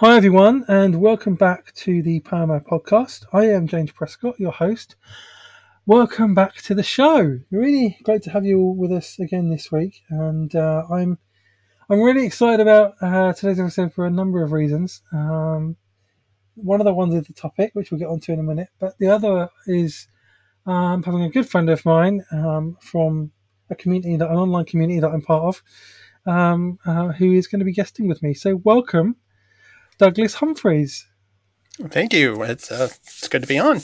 Hi, everyone, and welcome back to the Poema podcast. I am James Prescott, your host. Welcome back to the show. Really great to have you all with us again this week, and uh, I'm I'm really excited about uh, today's episode for a number of reasons. Um, one of the ones is the topic, which we'll get onto in a minute, but the other is um, having a good friend of mine um, from a community that an online community that I'm part of, um, uh, who is going to be guesting with me. So welcome, Douglas Humphries. Thank you. It's uh, it's good to be on.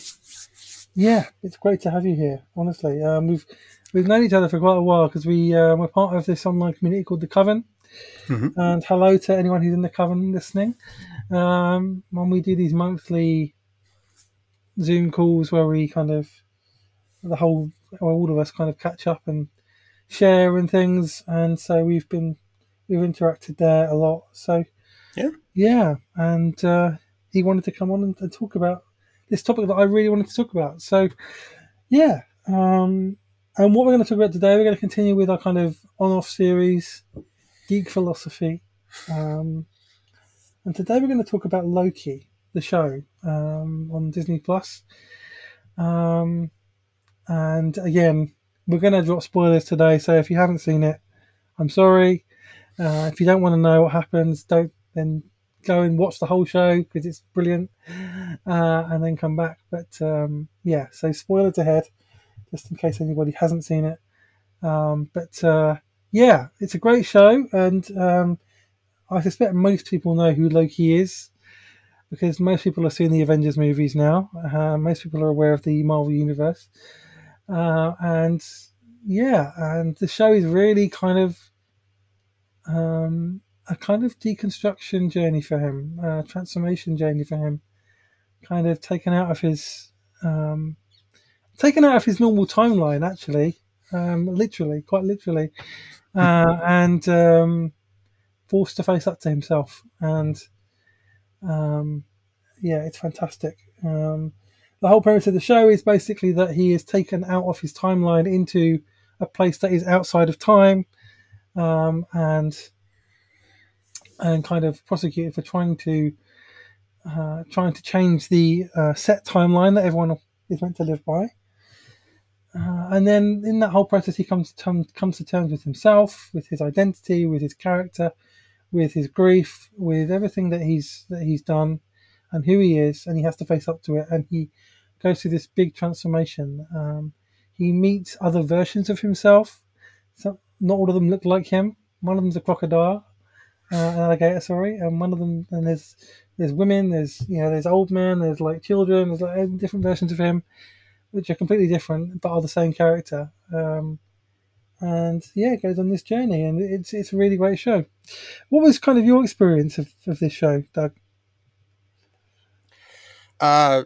Yeah, it's great to have you here. Honestly, um, we've we've known each other for quite a while because we uh, we're part of this online community called the Coven. Mm-hmm. And hello to anyone who's in the Coven listening. Um, when we do these monthly Zoom calls where we kind of the whole all of us kind of catch up and share and things, and so we've been we've interacted there a lot. So yeah, and uh, he wanted to come on and, and, talk about this topic that I really wanted to talk about. So yeah, um, and what we're going to talk about today, we're going to continue with our kind of on-off series, geek philosophy, um, and today we're going to talk about Loki, the show um, on Disney Plus. Um, and again, we're going to drop spoilers today, so if you haven't seen it, I'm sorry. Uh, if you don't want to know what happens, don't then go and watch the whole show because it's brilliant, uh, and then come back. But um, yeah, so spoilers ahead, just in case anybody hasn't seen it. Um, but uh, yeah, it's a great show, and um, I suspect most people know who Loki is because most people are seeing the Avengers movies now. Uh, most people are aware of the Marvel Universe. Uh, and yeah, and the show is really kind of um, a kind of deconstruction journey for him, a transformation journey for him, kind of taken out of his um, taken out of his normal timeline, actually, um, literally, quite literally, uh, and um, forced to face up to himself. And um, yeah, it's fantastic. Um, the whole premise of the show is basically that he is taken out of his timeline into a place that is outside of time, um, and and kind of prosecuted for trying to uh, trying to change the uh, set timeline that everyone is meant to live by. Uh, and then in that whole process, he comes to, comes to terms with himself, with his identity, with his character, with his grief, with everything that he's that he's done, and who he is, and he has to face up to it. And he goes through this big transformation. Um, he meets other versions of himself. So not all of them look like him. One of them's a crocodile, uh, alligator, sorry, and one of them. And there's there's women, there's you know there's old men, there's like children, there's like different versions of him, which are completely different but are the same character. Um, and yeah, it goes on this journey, and it's it's a really great show. What was kind of your experience of, of this show, Doug? Uh,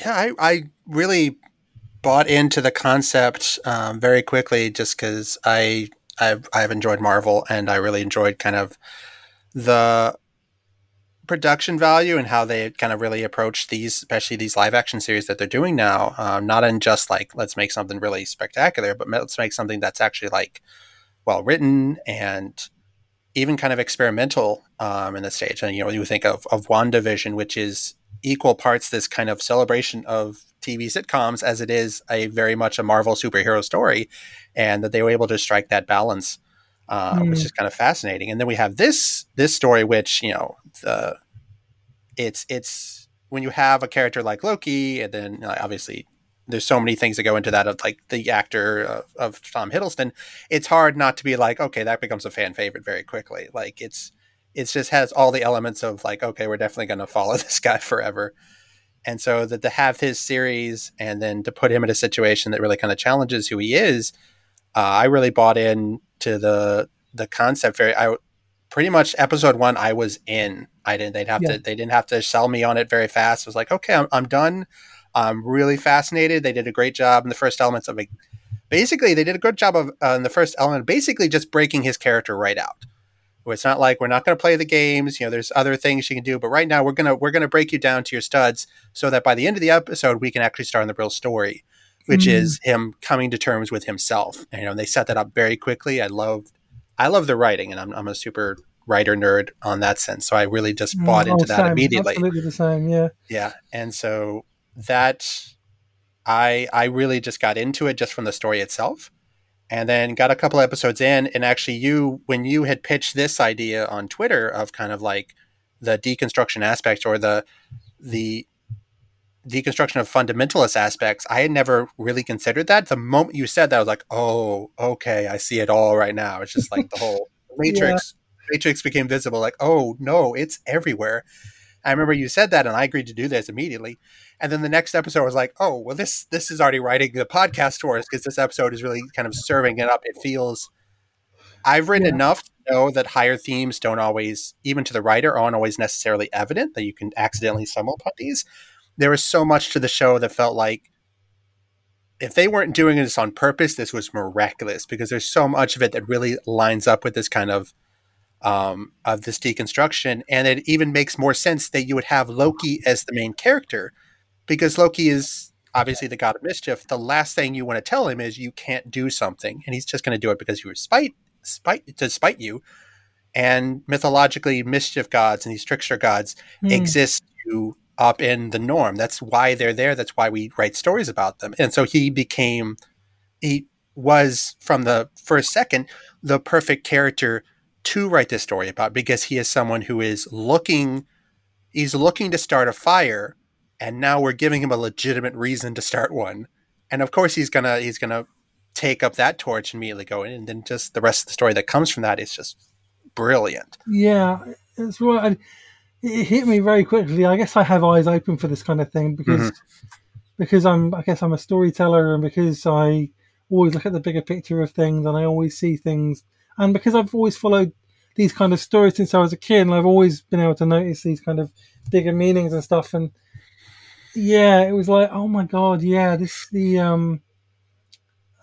yeah, I, I really bought into the concept um, very quickly just because I I've, I've enjoyed Marvel and I really enjoyed kind of the production value and how they kind of really approach these, especially these live action series that they're doing now. Um, not in just like let's make something really spectacular, but let's make something that's actually like well written and even kind of experimental um, in the stage. And you know, you think of of WandaVision, which is equal parts this kind of celebration of TV sitcoms as it is a very much a Marvel superhero story, and that they were able to strike that balance, uh, mm. which is kind of fascinating. And then we have this this story, which you know, the it's it's when you have a character like Loki, and then obviously there's so many things that go into that of like the actor of, of Tom Hiddleston. It's hard not to be like, okay, that becomes a fan favorite very quickly. Like it's it just has all the elements of like, okay, we're definitely going to follow this guy forever. And so that to have his series and then to put him in a situation that really kind of challenges who he is, uh, I really bought in to the the concept. Very, I pretty much episode one, I was in. I didn't. They'd have yeah. to. They didn't have to sell me on it very fast. I was like, okay, I'm, I'm done. I'm really fascinated. They did a great job in the first elements of it. Basically, they did a good job of uh, in the first element, basically just breaking his character right out it's not like we're not going to play the games. You know, there's other things you can do, but right now we're gonna we're gonna break you down to your studs so that by the end of the episode we can actually start on the real story, which mm. is him coming to terms with himself. And, you know, they set that up very quickly. I love I love the writing, and I'm I'm a super writer nerd on that sense. So I really just bought Mm, into oh, that same. immediately. Absolutely the same. Yeah. Yeah, and so that I I really just got into it just from the story itself, and then got a couple episodes in, and actually you when you had pitched this idea on Twitter of kind of like the deconstruction aspect or the the deconstruction of fundamentalist aspects, I had never really considered that. The moment you said that, I was like, oh, okay, I see it all right now. It's just like the whole matrix. Matrix became visible. Like, oh no, it's everywhere. I remember you said that, and I agreed to do this immediately. And then the next episode was like, oh, well, this this is already writing the podcast for us because this episode is really kind of serving it up. It feels I've written Yeah. enough to know that higher themes don't always, even to the writer, aren't always necessarily evident. That you can accidentally mm-hmm. stumble upon these. There was so much to the show that felt like if they weren't doing this on purpose, this was miraculous because there's so much of it that really lines up with this kind of um, of this deconstruction, and it even makes more sense that you would have Loki as the main character because Loki is obviously the god of mischief. The last thing you want to tell him is you can't do something, and he's just going to do it because you spite spite to spite you. And mythologically, mischief gods and these trickster gods Hmm. exist to up in the norm. That's why they're there. That's why we write stories about them. And so he became, he was from the first second the perfect character to write this story about because he is someone who is looking, he's looking to start a fire, and now we're giving him a legitimate reason to start one. And of course, he's gonna he's gonna take up that torch and immediately go in, and then just the rest of the story that comes from that is just brilliant. Yeah, it's right. and It hit me very quickly. I guess I have eyes open for this kind of thing because mm-hmm. because I'm I guess I'm a storyteller and because I always look at the bigger picture of things and I always see things and because I've always followed these kind of stories since I was a kid and I've always been able to notice these kind of bigger meanings and stuff and yeah, it was like oh my god, yeah, this the um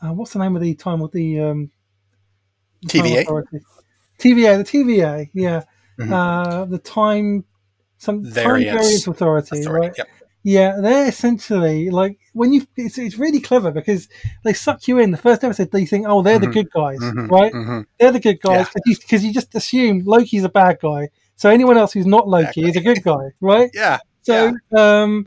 uh, what's the name of the time with the um the TVA? TVA, the TVA, yeah. Mhm. Uh, the time, some Variance time variance authority, Authority. right? Yep. Yeah, they're essentially like when you. It's, it's really clever because they suck you in. The first episode, they think, "Oh, they're the Mhm. good guys, Mhm. right? Mhm. They're the good guys," because you, just assume Loki's a bad guy. So anyone else who's not Loki is a good guy, right? Yeah. So, um,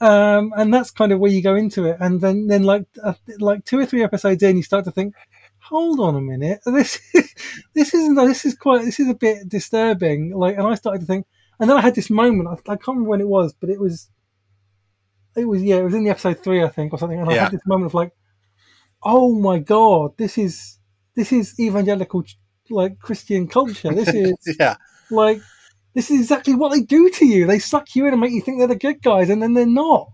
um, and that's kind of where you go into it, and then then like uh, like two or three episodes in, you start to think, hold on a minute, this this isn't this is quite this is a bit disturbing. Like, and I started to think, and then I had this moment. I, I can't remember when it was, but it was it was yeah, it was in the episode three, I think, or something, and I Yeah. had this moment of like, oh my god, this is this is evangelical like Christian culture. This is Yeah. like this is exactly what they do to you. They suck you in and make you think they're the good guys, and then they're not.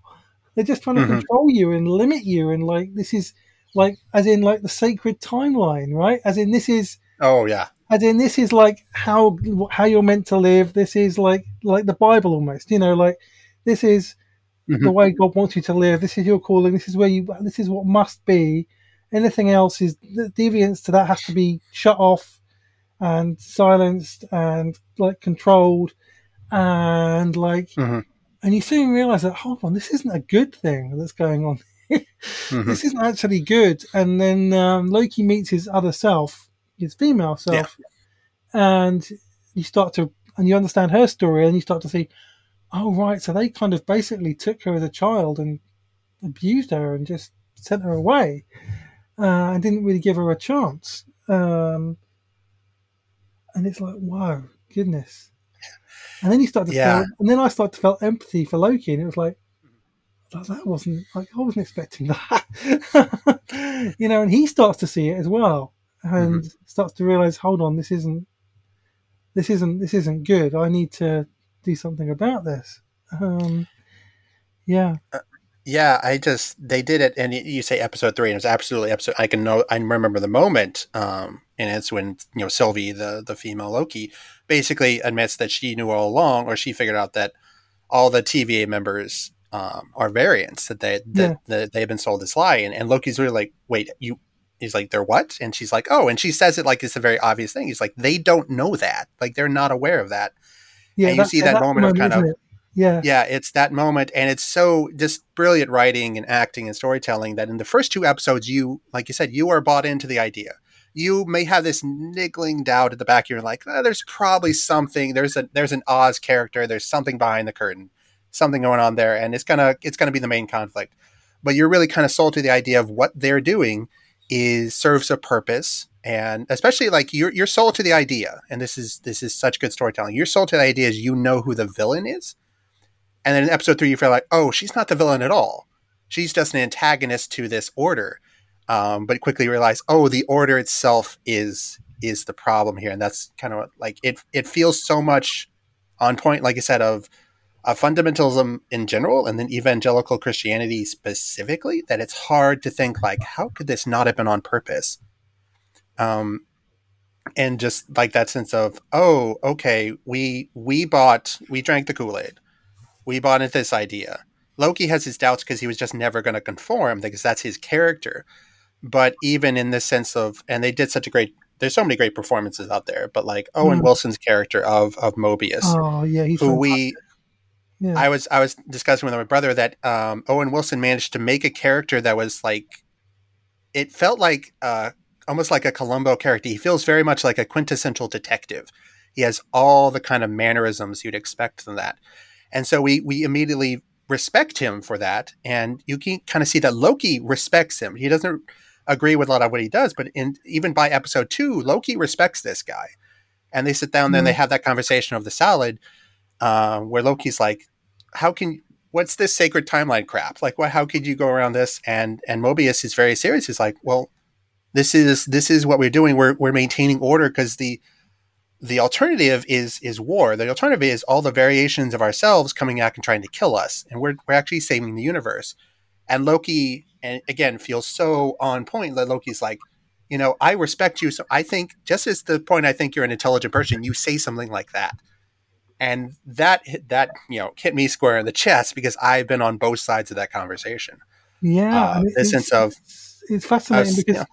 They're just trying to Mhm. control you and limit you, and like this is like as in like the sacred timeline, right? As in this is Oh yeah. as in this is like how how you're meant to live. This is like like the Bible almost, you know, like this is the Mhm. way God wants you to live. This is your calling. This is where you. This is what must be. Anything else is the deviance to that has to be shut off and silenced and like controlled and like Mhm. and you soon realize that hold on, this isn't a good thing that's going on. Mhm. This isn't actually good. And then um, Loki meets his other self, his female self, and you start to and you understand her story, and you start to see, oh right, so they kind of basically took her as a child and abused her and just sent her away, uh, and didn't really give her a chance. Um, and it's like, wow, goodness. And then you start to Yeah. feel, and then I started to feel empathy for Loki, and it was like, that that wasn't like I wasn't expecting that, you know. And he starts to see it as well, and starts to realize, hold on, this isn't, this isn't, this isn't good. I need to do something about this. Um, yeah, Yeah, I just they did it, and you say episode three, and it's absolutely episode. I can know. I remember the moment, um, and it's when you know Sylvie, the the female Loki, basically admits that she knew all along, or she figured out that all the TVA members um, are variants that they that, Yeah. that they've been sold this lie, and, and Loki's really like, wait, you. He's like, they're what? And she's like, oh, and she says it like it's a very obvious thing. He's like, they don't know that. Like they're not aware of that. Yeah. And you that's- see that that's the moment of kind of- yeah, yeah, it's that moment, and it's so just brilliant writing and acting and storytelling that in the first two episodes, you, like you said, you are bought into the idea. you may have this niggling doubt at the back of your like, oh, there's probably something. There's a there's an Oz character. There's something behind the curtain, something going on there, and it's gonna it's gonna be the main conflict. But you're really kind of sold to the idea of what they're doing is serves a purpose, and especially like you're you're sold to the idea. And this is this is such good storytelling. You're sold to the idea is you know who the villain is, and then in episode three you feel like, oh, she's not the villain at all. She's just an antagonist to this order um, but quickly realize, oh, the order itself is is the problem here, and that's kind of like it. It feels so much on point, like I said, of of fundamentalism in general, and then evangelical Christianity specifically, that it's hard to think like, how could this not have been on purpose? Um, and just like that sense of, oh, okay, we we bought, we drank the Kool Aid, we bought into this idea. Loki has his doubts because he was just never going to conform because that's his character but even in the sense of and they did such a great there's so many great performances out there but like owen mm. wilson's character of of mobius oh yeah he's who we yeah. i was i was discussing with my brother that um, owen wilson managed to make a character that was like it felt like uh, almost like a columbo character. He feels very much like a quintessential detective. He has all the kind of mannerisms you'd expect from that. And so we we immediately respect him for that and you can kind of see that loki respects him. He doesn't agree with a lot of what he does, but in even by episode two, Loki respects this guy, and they sit down mm-hmm. there and they have that conversation of the salad, uh, where Loki's like, "How can what's this sacred timeline crap? Like, what? How could you go around this?" And and Mobius is very serious. He's like, "Well, this is this is what we're doing. We're we're maintaining order because the." The alternative is is war. The alternative is all the variations of ourselves coming back and trying to kill us, and we're we're actually saving the universe. And Loki and again feels so on point that Loki's like, you know, I respect you. So I think just as the point I think you're an intelligent person, you say something like that. And that that you know hit me square in the chest because I've been on both sides of that conversation. Yeah, uh, the sense of it's fascinating because yeah.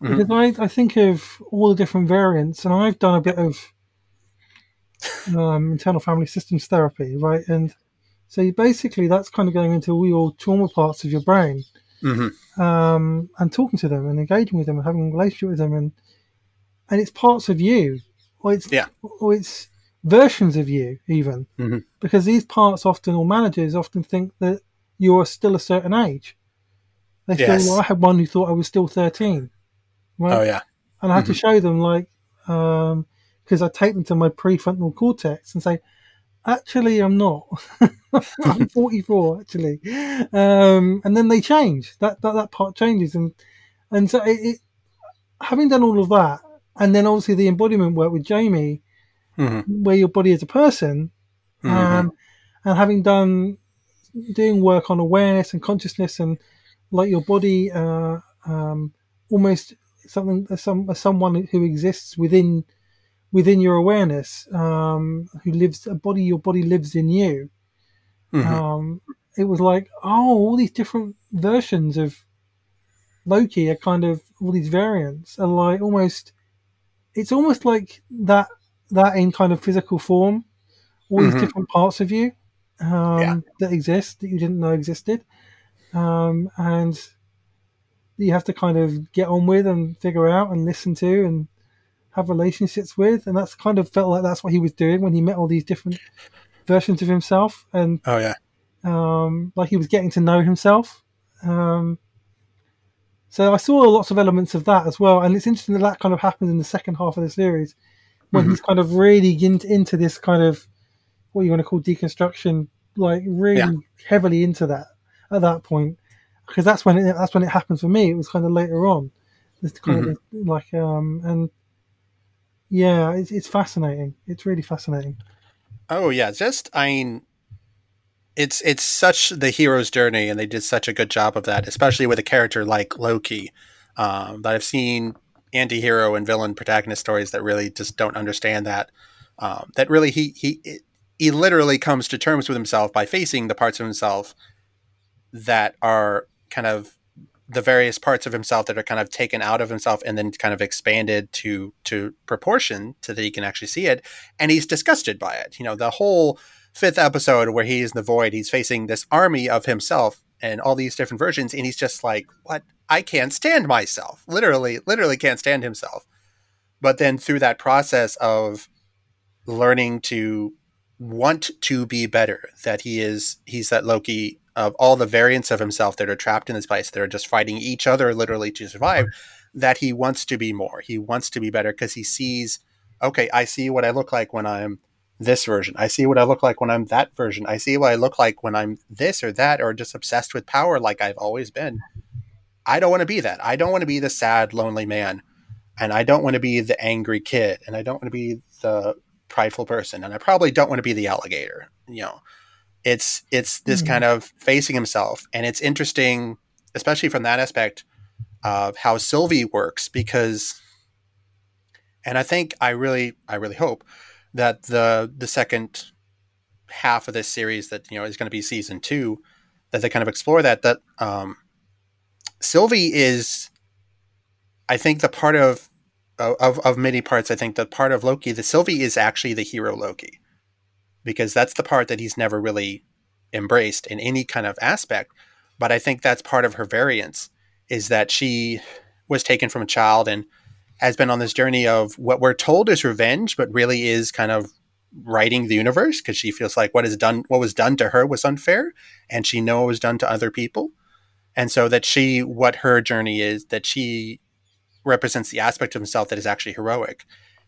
mm-hmm. because I, I think of all the different variants, and I've done a bit of um, internal family systems therapy, right? And so basically, that's kind of going into all your trauma parts of your brain, mm-hmm. um, and talking to them and engaging with them and having a relationship with them and and it's parts of you or it's yeah or it's versions of you even mm-hmm. because these parts often or managers often think that you're still a certain age they yes. I had one who thought I was still 13 right? oh yeah and I had mm-hmm. to show them like um because I take them to my prefrontal cortex and say actually I'm not. I'm 44 actually. Um, and then they change. That, that that part changes, and and so it, it, having done all of that, and then obviously the embodiment work with Jamie, mm-hmm. where your body is a person, mm-hmm. um, and having done doing work on awareness and consciousness, and like your body, uh, um, almost something some someone who exists within within your awareness, um, who lives a body, your body lives in you. Mm-hmm. Um, it was like, oh, all these different versions of Loki are kind of all these variants are like almost. It's almost like that that in kind of physical form, all mm-hmm. these different parts of you um, yeah. that exist that you didn't know existed, um, and you have to kind of get on with and figure out and listen to and have relationships with, and that's kind of felt like that's what he was doing when he met all these different versions of himself, and oh yeah, um, like he was getting to know himself. Um, so I saw lots of elements of that as well, and it's interesting that that kind of happens in the second half of the series when mm-hmm. he's kind of really into, into this kind of what you want to call deconstruction, like really yeah. heavily into that at that point, because that's when it, that's when it happened for me. It was kind of later on, this kind mm-hmm. of like um and yeah, it's, it's fascinating. It's really fascinating. Oh yeah, just I mean, it's it's such the hero's journey, and they did such a good job of that, especially with a character like Loki. Um, that I've seen anti-hero and villain protagonist stories that really just don't understand that. Um, that really he he he literally comes to terms with himself by facing the parts of himself that are kind of the various parts of himself that are kind of taken out of himself and then kind of expanded to to proportion so that he can actually see it and he's disgusted by it you know the whole fifth episode where he's in the void he's facing this army of himself and all these different versions and he's just like what I can't stand myself. Literally, literally can't stand himself. But then through that process of learning to want to be better, that he is he's that Loki of all the variants of himself that are trapped in this place that are just fighting each other literally to survive, that he wants to be more. He wants to be better because he sees, okay, I see what I look like when I'm this version. I see what I look like when I'm that version. I see what I look like when I'm this or that, or just obsessed with power like I've always been. I don't want to be that. I don't want to be the sad, lonely man. And I don't want to be the angry kid. And I don't want to be the prideful person. And I probably don't want to be the alligator. You know, it's it's this mm-hmm. kind of facing himself. And it's interesting, especially from that aspect of how Sylvie works, because and I think I really I really hope that the the second half of this series that you know is going to be season two that they kind of explore that that um, Sylvie is I think the part of of of many parts I think the part of Loki the Sylvie is actually the hero Loki. Because that's the part that he's never really embraced in any kind of aspect. But I think that's part of her variance is that she was taken from a child and has been on this journey of what we're told is revenge, but really is kind of writing the universe because she feels like what is done, what was done to her was unfair, and she knows it was done to other people, and so that she, what her journey is, that she represents the aspect of himself that is actually heroic,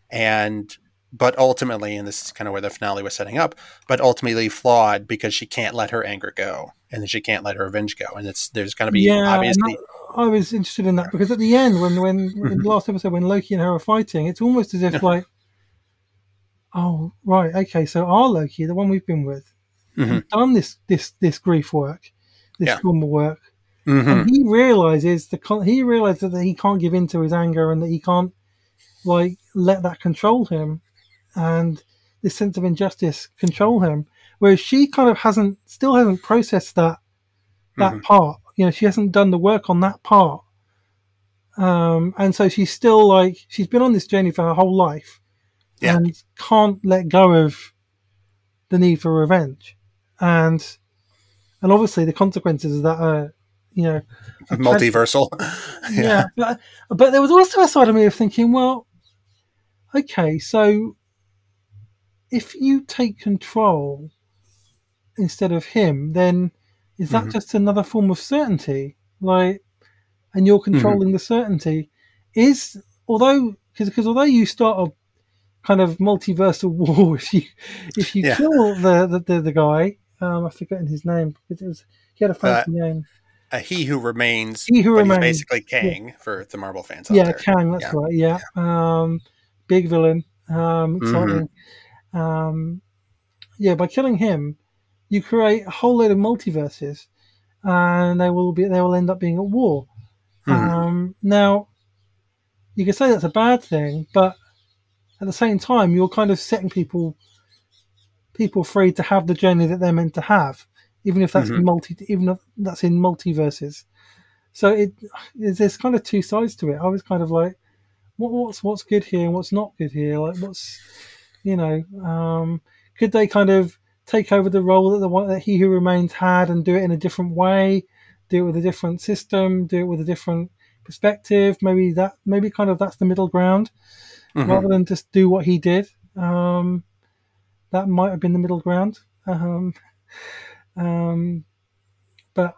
and but ultimately, and this is kind of where the finale was setting up, but ultimately flawed because she can't let her anger go, and she can't let her revenge go, and it's there's going to be yeah, obviously. I was interested in that because at the end, when when in the mm-hmm. last episode when Loki and her are fighting, it's almost as if like, oh right, okay, so our Loki, the one we've been with, mm-hmm. done this this this grief work, this yeah. trauma work, mm-hmm. and he realizes the he realizes that he can't give in to his anger and that he can't like let that control him, and this sense of injustice control him. Whereas she kind of hasn't, still hasn't processed that that mm-hmm. part you know, she hasn't done the work on that part. Um, and so she's still like, she's been on this journey for her whole life yeah. and can't let go of the need for revenge. And, and obviously the consequences of that are, you know, multiversal. yeah. yeah. But, but there was also a side of me of thinking, well, okay, so if you take control instead of him, then is that mm-hmm. just another form of certainty? Like, and you're mm-hmm. controlling mm-hmm. the certainty. Is although because although you start a kind of multiversal war if you if you yeah. kill the, the the, the guy, um, I've forgotten his name. because It was he had a fancy uh, name. Uh, he who remains. He who remains. basically Kang yeah. for the Marvel fans. yeah, there. Kang. That's yeah. right. Yeah. Um, big villain. Um, exciting. Mm-hmm. Um, yeah, by killing him, you create a whole load of multiverses, and they will be they will end up being at war. Mm. Um, now, you can say that's a bad thing, but at the same time, you're kind of setting people people free to have the journey that they're meant to have, even if that's mm-hmm. in multi even if that's in multiverses. So it there's kind of two sides to it. I was kind of like, what, what's what's good here and what's not good here? Like what's you know, um, could they kind of take over the role that the one that He Who Remains had and do it in a different way, do it with a different system, do it with a different perspective. Maybe that maybe kind of that's the middle ground, mm-hmm. rather than just do what he did. Um, that might have been the middle ground. Um, um, but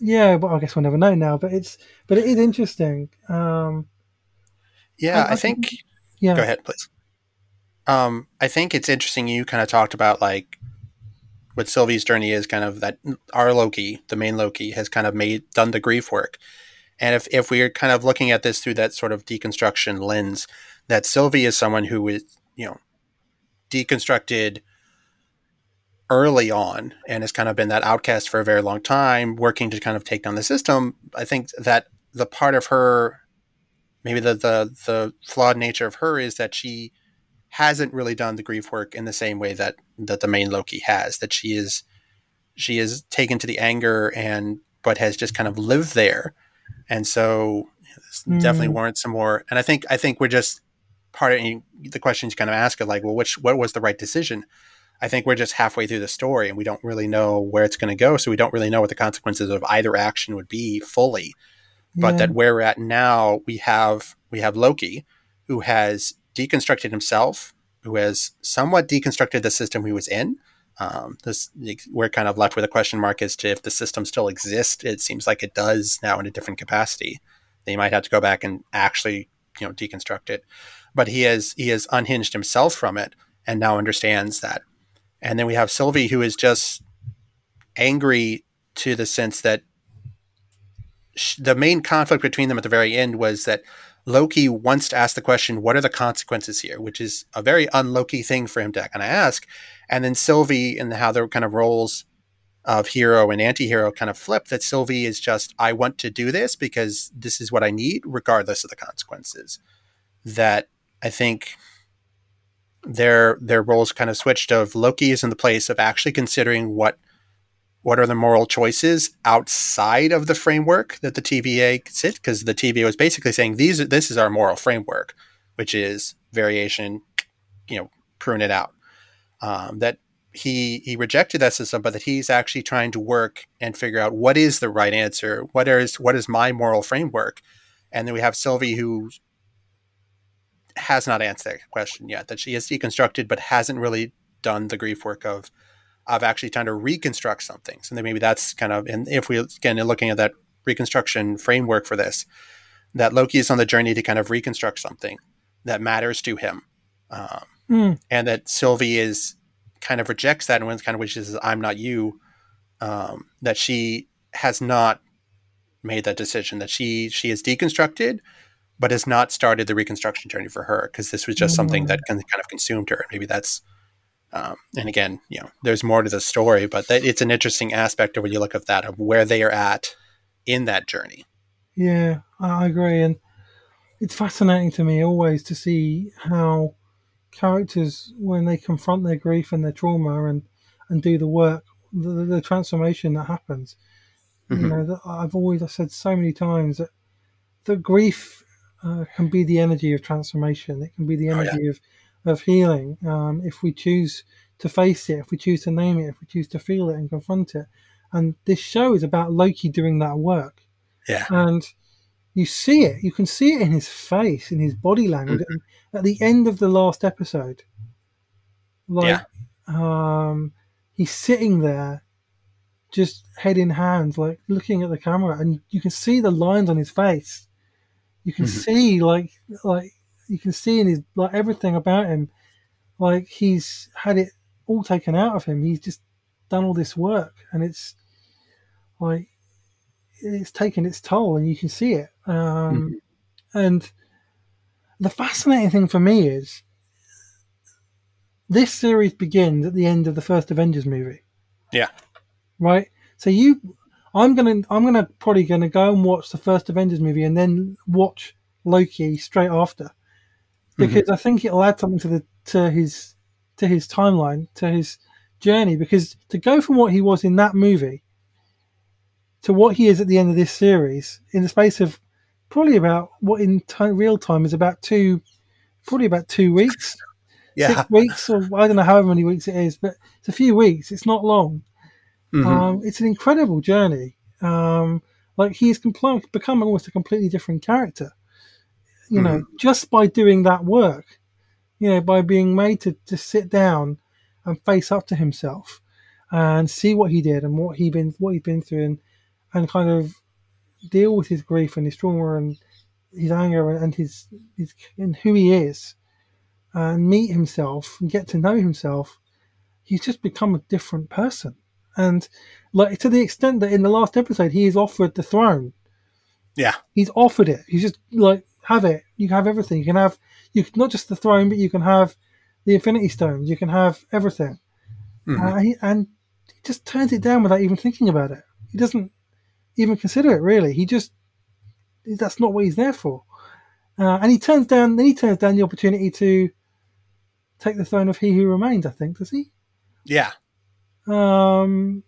yeah, but I guess we'll never know now. But it's but it is interesting. Um, yeah, I, I, I think. Yeah. Go ahead, please. Um, I think it's interesting. You kind of talked about like what Sylvie's journey is, kind of that our Loki, the main Loki, has kind of made done the grief work. And if if we're kind of looking at this through that sort of deconstruction lens, that Sylvie is someone who is you know deconstructed early on and has kind of been that outcast for a very long time, working to kind of take down the system. I think that the part of her, maybe the the the flawed nature of her is that she hasn't really done the grief work in the same way that that the main Loki has. That she is she is taken to the anger and but has just kind of lived there, and so mm. definitely warrants some more. And I think I think we're just part of the questions you kind of ask are like, well, which what was the right decision? I think we're just halfway through the story and we don't really know where it's going to go, so we don't really know what the consequences of either action would be fully. but Yeah. that where we're at now, we have we have Loki, who has deconstructed himself, who has somewhat deconstructed the system he was in. Um, this we're kind of left with a question mark as to if the system still exists. It seems like it does now in a different capacity. They might have to go back and actually, you know, deconstruct it. But he has he has unhinged himself from it and now understands that. And then we have Sylvie, who is just angry to the sense that sh- the main conflict between them at the very end was that Loki wants to ask the question, "What are the consequences here?" Which is a very un-Loki thing for him to kind of ask. And then Sylvie and how their kind of roles of hero and anti-hero kind of flip. That Sylvie is just, "I want to do this because this is what I need, regardless of the consequences." That I think their their roles kind of switched. Of Loki is in the place of actually considering what what are the moral choices outside of the framework that the TVA sit because the TVA was basically saying these this is our moral framework, which is variation, you know, prune it out. Um, that he he rejected that system, but that he's actually trying to work and figure out what is the right answer, what is what is my moral framework, and then we have Sylvie who has not answered that question yet. That she has deconstructed, but hasn't really done the grief work of of actually trying to reconstruct something. So then maybe that's kind of, and if we again looking at that reconstruction framework for this, that Loki is on the journey to kind of reconstruct something that matters to him, um, Mm. and that Sylvie is kind of rejects that and kind of wishes I'm not you. Um, that she has not made that decision. That she she is deconstructed, but has not started the reconstruction journey for her because this was just something that kind of consumed her. Maybe that's um, and again, you know, there's more to the story, but that, it's an interesting aspect of when you look at that of where they are at in that journey. Yeah, I agree, and it's fascinating to me always to see how characters, when they confront their grief and their trauma and and do the work, the, the transformation that happens. You Mhm. know, I've always I've said so many times that the grief uh, can be the energy of transformation. It can be the Oh, yeah. energy of of healing um, if we choose to face it, if we choose to name it, if we choose to feel it and confront it. And this show is about Loki doing that work Yeah. and you see it you can see it in his face in his body language at the end of the last episode like um he's sitting there just head in hand like looking at the camera and you can see the lines on his face you can Mhm. see like like you can see in his like everything about him like he's had it all taken out of him. He's just done all this work and it's like it's taken its toll and you can see it. Um, and the fascinating thing for me is this series begins at the end of the first avengers movie. Yeah. right? So you i'm gonna i'm gonna probably gonna go and watch the first avengers movie and then watch loki straight after. Mm-hmm. Because i think it'll add something to the to his to his timeline to his journey. Because to go from what he was in that movie to what he is at the end of this series in the space of probably about what in ti real time is about two probably about two weeks. Yeah. six weeks or i don't know however many weeks it is but it's a few weeks. It's not long Mhm. um, it's an incredible journey. Um, like he's compl- become almost a completely different character. You know just by doing that work you know by being made to, to sit down and face up to himself and see what he did and what he been what he'd been through and and kind of deal with his grief and his trauma and his anger and his, his and who he is and meet himself and get to know himself he's just become a different person and like to the extent that in the last episode he is offered the throne. Yeah. he's offered it. He's just like have it. You can have everything. You can have you can, not just the throne but you can have the infinity stones. You can have everything. Mhm. uh, he, and he just turns it down without even thinking about it. He doesn't even consider it really. He just that's not what he's there for. Uh, and he turns down then he turns down the opportunity to take the throne of he who remains i think does he? Yeah. Um,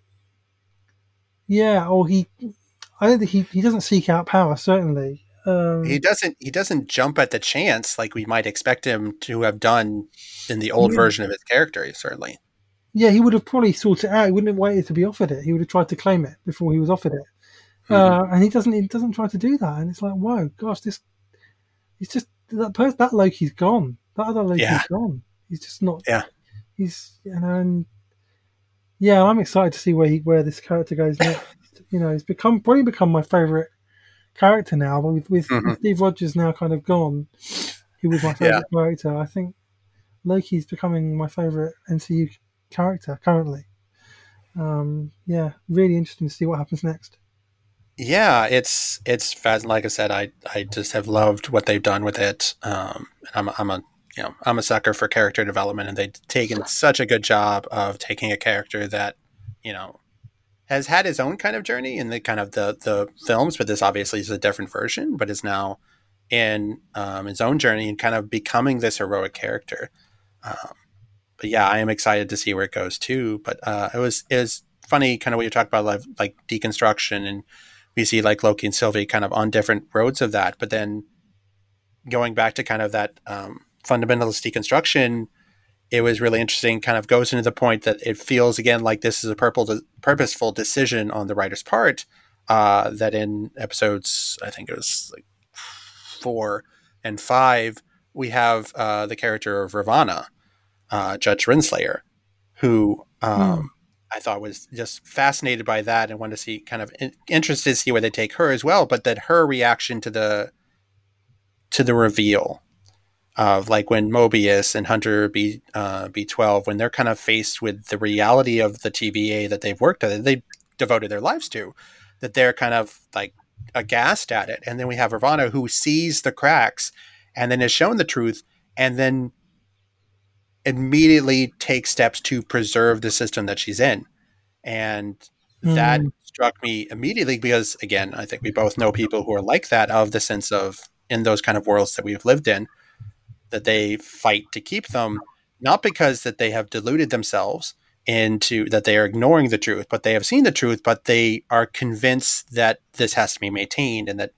yeah, or he, I don't think he, he doesn't seek out power. Certainly, um, He doesn't. He doesn't jump at the chance like we might expect him to have done in the old Yeah. version of his character. Certainly. yeah, he would have probably sought it out. He wouldn't have waited to be offered it. He would have tried to claim it before he was offered it. uh, and he doesn't he doesn't try to do that, and it's like, whoa, gosh, this he's just that person that Loki's gone. That other Loki's Yeah. gone. He's just not. Yeah. He's you know, and yeah, I'm excited to see where he, where this character goes next. you know, he's become probably become my favorite character now. But with with, Mhm. Steve Rogers now kind of gone, he was my favorite character. I think Loki's becoming my favorite MCU character currently. Um, yeah, really interesting to see what happens next. Yeah, it's it's fast. Like I said, I I just have loved what they've done with it. Um, and I'm I'm a you know I'm a sucker for character development, and they've taken such a good job of taking a character that you know has had his own kind of journey in the kind of the the films, but this obviously is a different version, but is now in um, his own journey and kind of becoming this heroic character. Um, but yeah, I am excited to see where it goes too. But uh, it was it was funny, kind of what you talked about, like, like deconstruction, and we see like Loki and Sylvie kind of on different roads of that. But then going back to kind of that um, fundamentalist deconstruction, it was really interesting. Kind of goes into the point that it feels again like this is a purple purposeful decision on the writer's part. Uh, that in episodes, I think it was like four and five, we have uh, the character of Ravonna, uh, Judge Renslayer, who um, I thought was just fascinated by that and wanted to see kind of in, interested to see where they take her as well. But that her reaction to the to the reveal of like when Mobius and Hunter B uh, B twelve when they're kind of faced with the reality of the TVA that they've worked at, they devoted their lives to, that they're kind of like aghast at it. And then we have Ravonna who sees the cracks and then is shown the truth and then immediately takes steps to preserve the system that she's in. And that Mm. struck me immediately because again, I think we both know people who are like that of the sense of in those kind of worlds that we've lived in, that they fight to keep them, not because that they have deluded themselves into that they are ignoring the truth, but they have seen the truth, but they are convinced that this has to be maintained and that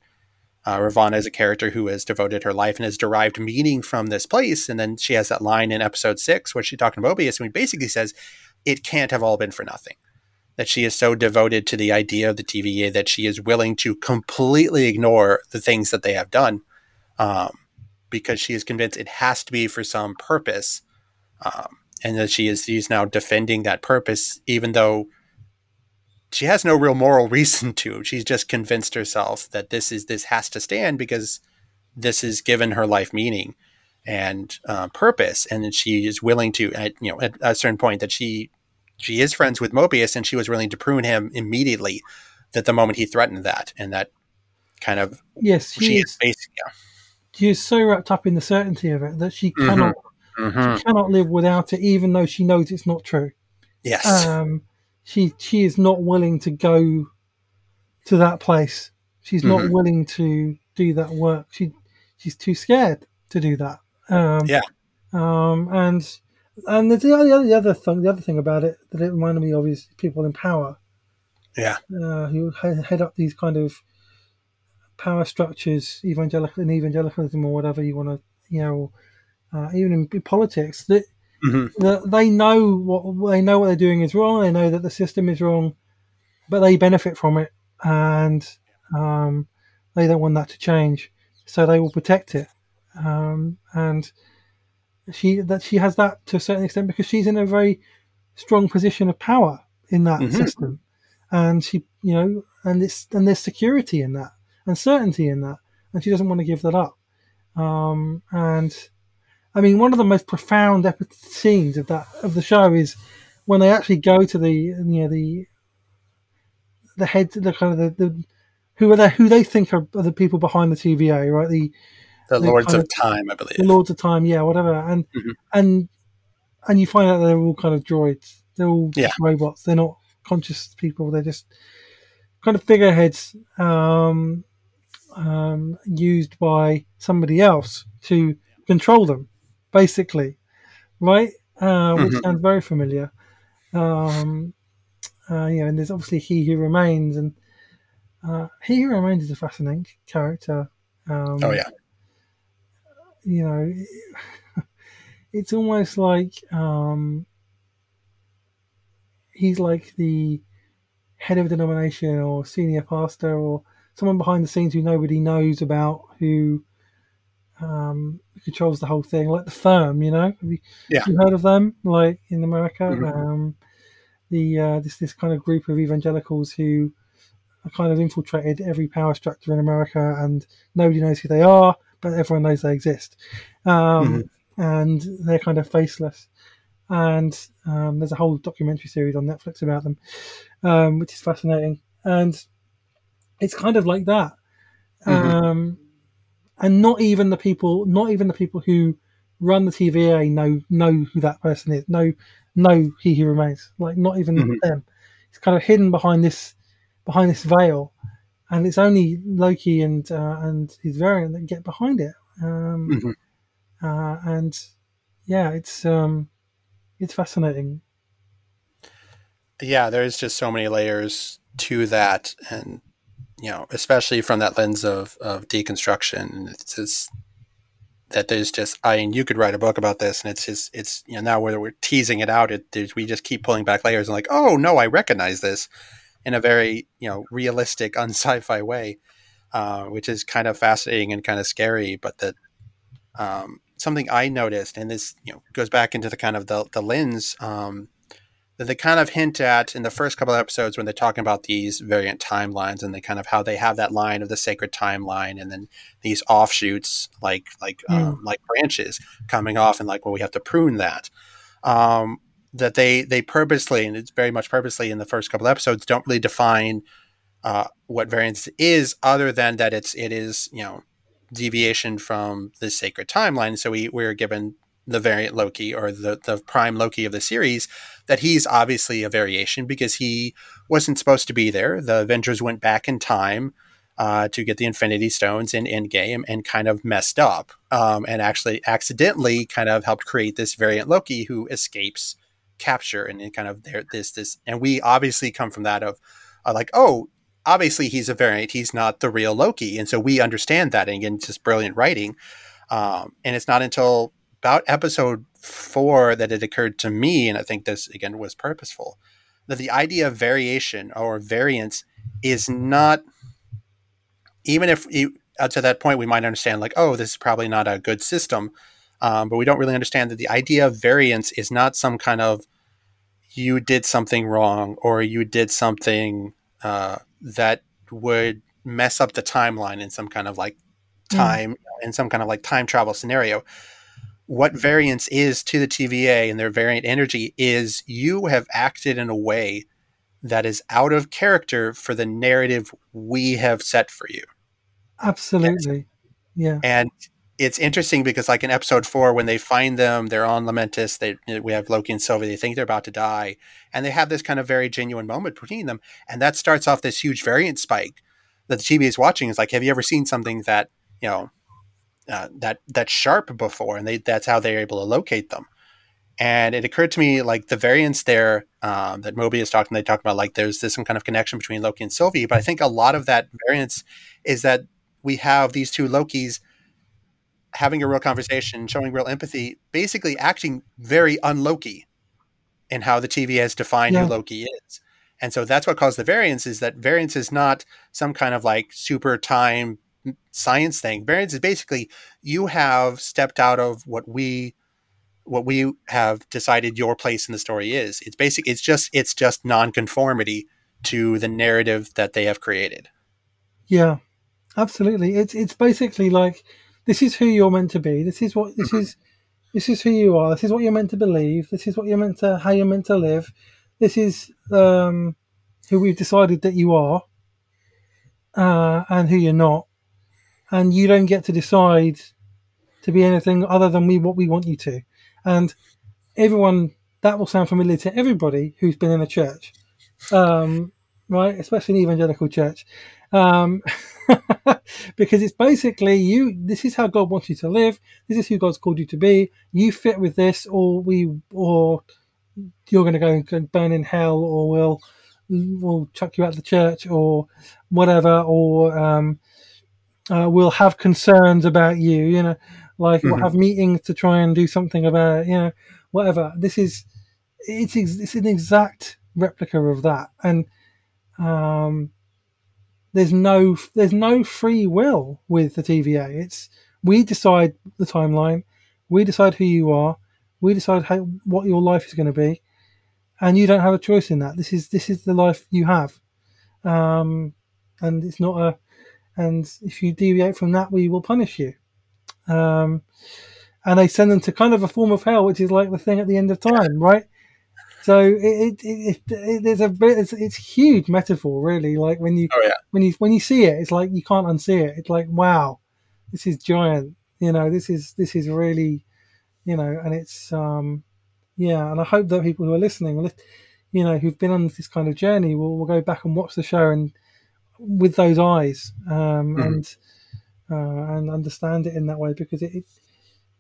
uh, Ravonna is a character who has devoted her life and has derived meaning from this place. And then she has that line in episode six where she's talking to Mobius and he basically says, it can't have all been for nothing. That she is so devoted to the idea of the TVA that she is willing to completely ignore the things that they have done um, because she is convinced it has to be for some purpose. Um, and that she is she's now defending that purpose, even though she has no real moral reason to. She's just convinced herself that this is this has to stand because this has given her life meaning and uh, purpose, and that she is willing to, at, you know, at a certain point that she she is friends with Mobius, and she was willing to prune him immediately. That the moment he threatened that, and that kind of Yes, she is is. basically She is so wrapped up in the certainty of it that she Mhm. cannot yeah. she cannot live without it, even though she knows it's not true. yes, Um, she she is not willing to go to that place. She's not Mhm. willing to do that work. She she's too scared to do that. Um, Yeah. Um, and and the, the other the other thing the other thing about it that it reminded me of is people in power. Yeah. Uh, who head up these kind of power structures, evangelical and evangelicalism or whatever you want to, you know, uh, even in, in politics that Mhm. that they know what they know what they're doing is wrong. They know that the system is wrong, but they benefit from it, and um, they don't want that to change, so they will protect it. Um, and she that she has that to a certain extent because she's in a very strong position of power in that Mhm. system, and she you know and it's and there's security in that and certainty in that, and she doesn't want to give that up. Um, and I mean, one of the most profound epi- scenes of that of the show is when they actually go to the you know the the head the kind of the, the who are they who they think are, are the people behind the TVA, right? The the they Lords of of- Time, I believe. the Lords of Time, yeah, whatever, and Mhm. and and you find out they're all kind of droids. They're all Yeah. robots. They're not conscious people. They're just kind of figureheads um, um, used by somebody else to control them, basically, right? Uh, which Mhm. sounds very familiar. Um, uh, you know, and there's obviously He Who Remains, and uh, He Who Remains is a fascinating character. Um, Oh yeah, you know, it's almost like um, he's like the head of a denomination or senior pastor or someone behind the scenes who nobody knows about who um, controls the whole thing, like the firm. You know, have you, Yeah. have you heard of them? Like in America, Mhm. um, the uh, this this kind of group of evangelicals who are kind of infiltrated every power structure in America, and nobody knows who they are, but everyone knows they exist, um, and they're kind of faceless. And um, there's a whole documentary series on Netflix about them, um, which is fascinating. And it's kind of like that. Mhm. Um, and not even the people, not even the people who run the TVA know know who that person is. Know know he who remains. Like not even Mhm. them. It's kind of hidden behind this behind this veil, and it's only Loki and uh, and his variant that get behind it. Um, Mhm. uh, and yeah, it's um, it's fascinating. yeah, there's just so many layers to that, and you know, especially from that lens of of deconstruction, it's just that there's just I mean, you could write a book about this, and it's just it's you know now where we're teasing it out, it we just keep pulling back layers and like, oh no, I recognize this in a very you know realistic, un-sci-fi way, uh, which is kind of fascinating and kind of scary, but that. Um, something I noticed, and this you know goes back into the kind of the the lens um, that they kind of hint at in the first couple of episodes when they're talking about these variant timelines and they kind of how they have that line of the sacred timeline and then these offshoots like like um, like branches coming off and like well we have to prune that. Um, that they they purposely and it's very much purposely in the first couple of episodes don't really define uh, what variance is other than that it's it is you know deviation from the sacred timeline. So we we're given the variant Loki or the the prime Loki of the series that he's obviously a variation because he wasn't supposed to be there. The Avengers went back in time uh, to get the Infinity Stones in Endgame and kind of messed up um, and actually accidentally kind of helped create this variant Loki who escapes capture and kind of there this this and we obviously come from that of uh, like oh obviously he's a variant he's not the real Loki and so we understand that and again just brilliant writing um, and it's not until about episode four that it occurred to me, and I think this again was purposeful, that the idea of variation or variance is not, even if you, up to that point we might understand, like, oh, this is probably not a good system, um, but we don't really understand that the idea of variance is not some kind of you did something wrong or you did something uh, that would mess up the timeline in some kind of like time, mm. in some kind of like time travel scenario what variance is to the TVA and their variant energy is you have acted in a way that is out of character for the narrative we have set for you. Absolutely. Yeah. And it's interesting because like in episode 4 when they find them they're on Lamentis they we have Loki and Sylvie they think they're about to die and they have this kind of very genuine moment between them and that starts off this huge variant spike that the TVA is watching is like have you ever seen something that you know uh, that that sharp before, and they that's how they're able to locate them. And it occurred to me like the variants there um, that Mobius talked, and they talk about like there's this some kind of connection between Loki and Sylvie, but I think a lot of that variance is that we have these two Lokis having a real conversation, showing real empathy, basically acting very un-Loki in how the TV has defined Yeah. who Loki is. And so that's what caused the variance is that variance is not some kind of like super time science thing. Variance is basically you have stepped out of what we what we have decided your place in the story is. It's basic it's just it's just nonconformity to the narrative that they have created. Yeah, absolutely. It's it's basically like this is who you're meant to be. This is what this is. This is who you are. This is what you're meant to believe. This is what you're meant to how you're meant to live. This is um, who we've decided that you are, uh, and who you're not. And you don't get to decide to be anything other than we what we want you to. And everyone that will sound familiar to everybody who's been in a church, um, right? Especially an evangelical church, um, because it's basically you. This is how God wants you to live. This is who God's called you to be. You fit with this, or we, or you're going to go and burn in hell, or we'll we'll chuck you out of the church, or whatever, or um, uh, we'll have concerns about you. You know, like we'll Mhm. have meetings to try and do something about. You know, whatever. This is it's it's an exact replica of that, and Um, there's no there's no free will with the TVA. It's we decide the timeline, we decide who you are, we decide how what your life is going to be, and you don't have a choice in that. This is this is the life you have, um, and it's not a. And if you deviate from that, we will punish you. Um, and they send them to kind of a form of hell, which is like the thing at the end of time, right? So it, it, it, it there's a bit it's, it's huge metaphor, really. Like when you Oh yeah. when you when you see it, it's like you can't unsee it. It's like wow, this is giant. You know, this is this is really, you know, and it's um, yeah. And I hope that people who are listening, will, you know, who've been on this kind of journey, will, will go back and watch the show and with those eyes um, Mhm. and uh, and understand it in that way because it, it,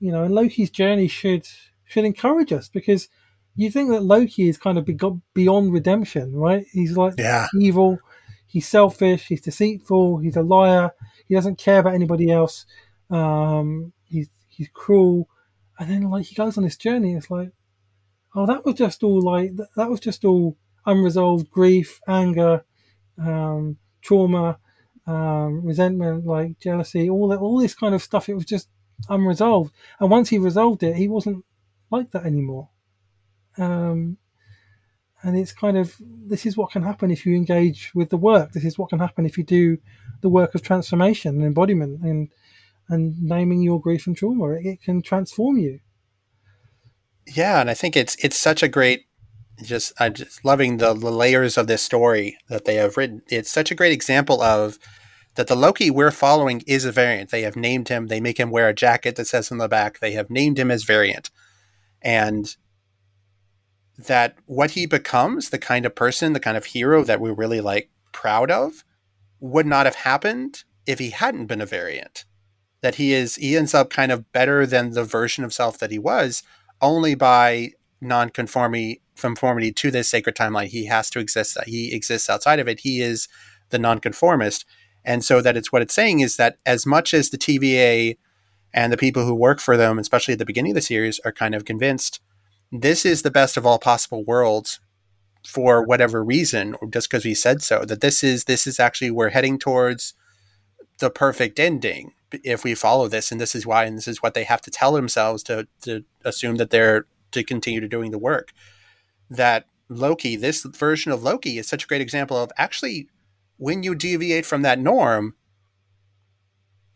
you know, and Loki's journey should should encourage us because you think that Loki is kind of be- beyond redemption, right? He's like Yeah. evil, he's selfish, he's deceitful, he's a liar, he doesn't care about anybody else, um, he's he's cruel, and then like he goes on this journey, it's like, oh, that was just all like that, that was just all unresolved grief, anger, um, trauma, um, resentment, like jealousy, all that, all this kind of stuff. It was just unresolved, and once he resolved it, he wasn't like that anymore. Um, and it's kind of this is what can happen if you engage with the work. This is what can happen if you do the work of transformation and embodiment and and naming your grief and trauma. It, it can transform you. Yeah, and I think it's it's such a great just I'm just loving the, the layers of this story that they have written. It's such a great example of that the Loki we're following is a variant. They have named him, they make him wear a jacket that says on the back, they have named him as variant. And that what he becomes, the kind of person, the kind of hero that we're really like proud of, would not have happened if he hadn't been a variant. That he is he ends up kind of better than the version of self that he was only by non-conformity conformity to this sacred timeline. He has to exist. He exists outside of it. He is the nonconformist. And so that it's what it's saying is that as much as the TVA and the people who work for them, especially at the beginning of the series, are kind of convinced this is the best of all possible worlds for whatever reason, or just because we said so, that this is this is actually we're heading towards the perfect ending if we follow this, and this is why, and this is what they have to tell themselves to to assume that they're to continue to doing the work. That Loki, this version of Loki, is such a great example of actually when you deviate from that norm,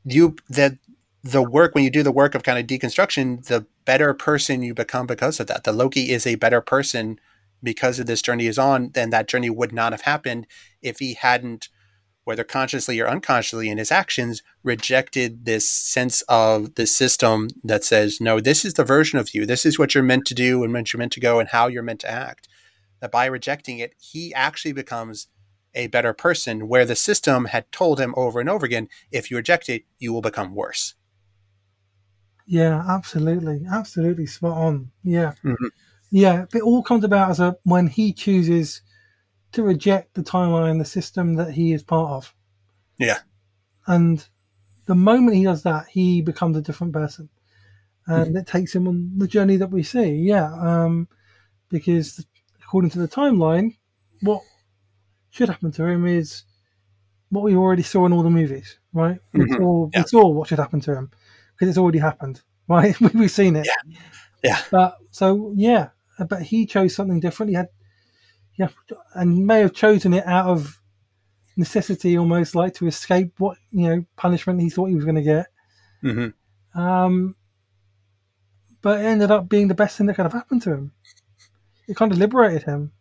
you that the work when you do the work of kind of deconstruction, the better person you become because of that. The Loki is a better person because of this journey is on, then that journey would not have happened if he hadn't, whether consciously or unconsciously in his actions, rejected this sense of the system that says, no, this is the version of you. This is what you're meant to do and what you're meant to go and how you're meant to act. That by rejecting it, he actually becomes a better person where the system had told him over and over again, if you reject it, you will become worse. Yeah, absolutely, absolutely spot on. Yeah, Mhm. yeah. It all comes about as a when he chooses to reject the timeline, and the system that he is part of. Yeah. And the moment he does that, he becomes a different person, and it takes him on the journey that we see. Yeah, um, because according to the timeline, what should happen to him is what we already saw in all the movies, right? We Mhm. saw Yeah. we saw what should happen to him because it's already happened, right? We've seen it. Yeah. But so yeah, but he chose something different. He had, yeah, and may have chosen it out of necessity, almost like to escape what you know punishment he thought he was going to get. hmm Um, but it ended up being the best thing that could have happened to him. It kind of liberated him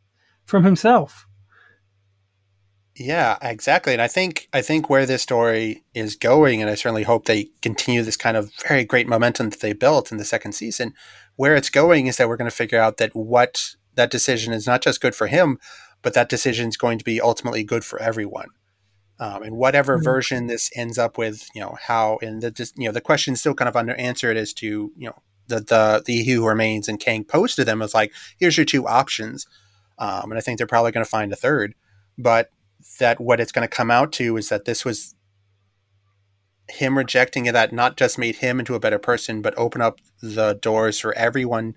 from himself. Yeah, exactly. And I think I think where this story is going, and I certainly hope they continue this kind of very great momentum that they built in the second season. Where it's going is that we're going to figure out that what that decision is not just good for him, but that decision is going to be ultimately good for everyone. Um, and whatever Mhm. version this ends up with, you know, how and the just you know the question is still kind of unanswered as to you know the the the He Who Remains and Kang posed to them as like here's your two options, um, and I think they're probably going to find a third, but that what it's going to come out to is that this was him rejecting that not just made him into a better person but open up the doors for everyone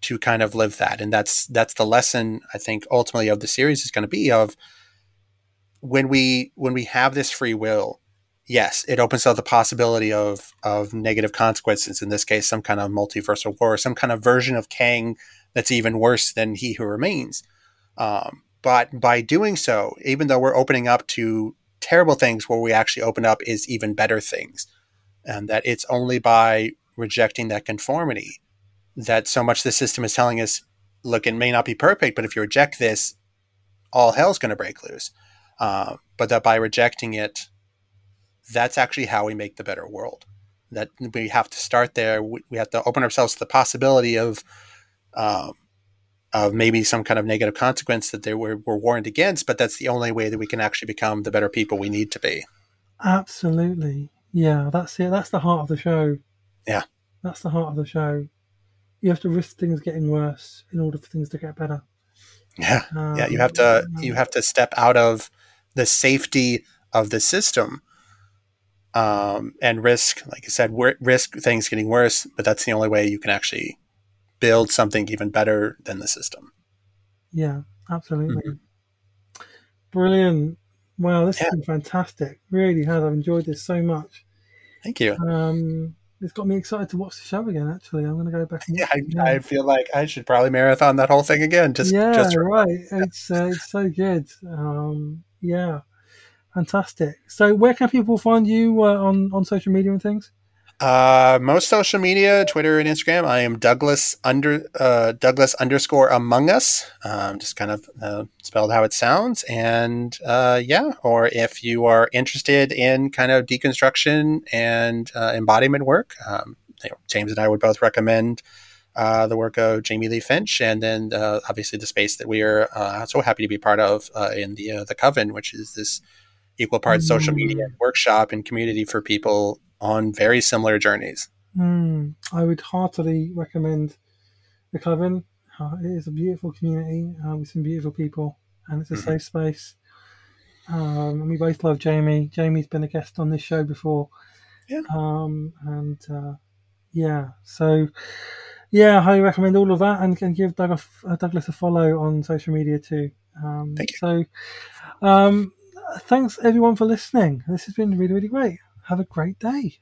to kind of live that and that's that's the lesson i think ultimately of the series is going to be of when we when we have this free will, yes, it opens up the possibility of of negative consequences. In this case, some kind of multiversal war, some kind of version of Kang that's even worse than He Who Remains. Um, but by doing so, even though we're opening up to terrible things, where we actually open up is even better things, and that it's only by rejecting that conformity that so much the system is telling us, look, it may not be perfect, but if you reject this, all hell's going to break loose. Uh, but that by rejecting it, that's actually how we make the better world. That we have to start there. We, we have to open ourselves to the possibility of um, of maybe some kind of negative consequence that they were, were warned against, but that's the only way that we can actually become the better people we need to be. Absolutely. Yeah, that's it. That's the heart of the show. Yeah. That's the heart of the show. You have to risk things getting worse in order for things to get better. Yeah. Um, yeah. You have to you have to step out of the safety of the system um, and risk, like I said, risk things getting worse. But that's the only way you can actually build something even better than the system. Yeah, absolutely. Mm-hmm. Brilliant. Wow, this yeah. has been fantastic. Really has. I've enjoyed this so much. Thank you. Um, it's got me excited to watch the show again. Actually, I'm going to go back. And yeah, I, I, feel like I should probably marathon that whole thing again. Just yeah, just right. It's uh, it's so good. Um, yeah, fantastic. So, where can people find you uh, on on social media and things? Uh, most social media, Twitter and Instagram, I am Douglas under uh, Douglas underscore Among Us, um, just kind of uh, spelled how it sounds. And uh, yeah, or if you are interested in kind of deconstruction and uh, embodiment work, um, you know, James and I would both recommend uh, the work of Jamie Lee Finch, and then uh, obviously the space that we are uh, so happy to be part of uh, in the uh, the Coven, which is this equal parts mm. social media workshop and community for people on very similar journeys. Mm, I would heartily recommend the Coven. Uh, it is a beautiful community uh, with some beautiful people, and it's a mm-hmm. safe space. Um, and we both love Jamie. Jamie's been a guest on this show before. Yeah. Um, and uh, yeah, so yeah, I highly recommend all of that, and can give Doug a, uh, Douglas a follow on social media too. Um, Thank you. So, um, thanks everyone for listening. This has been really, really great. Have a great day.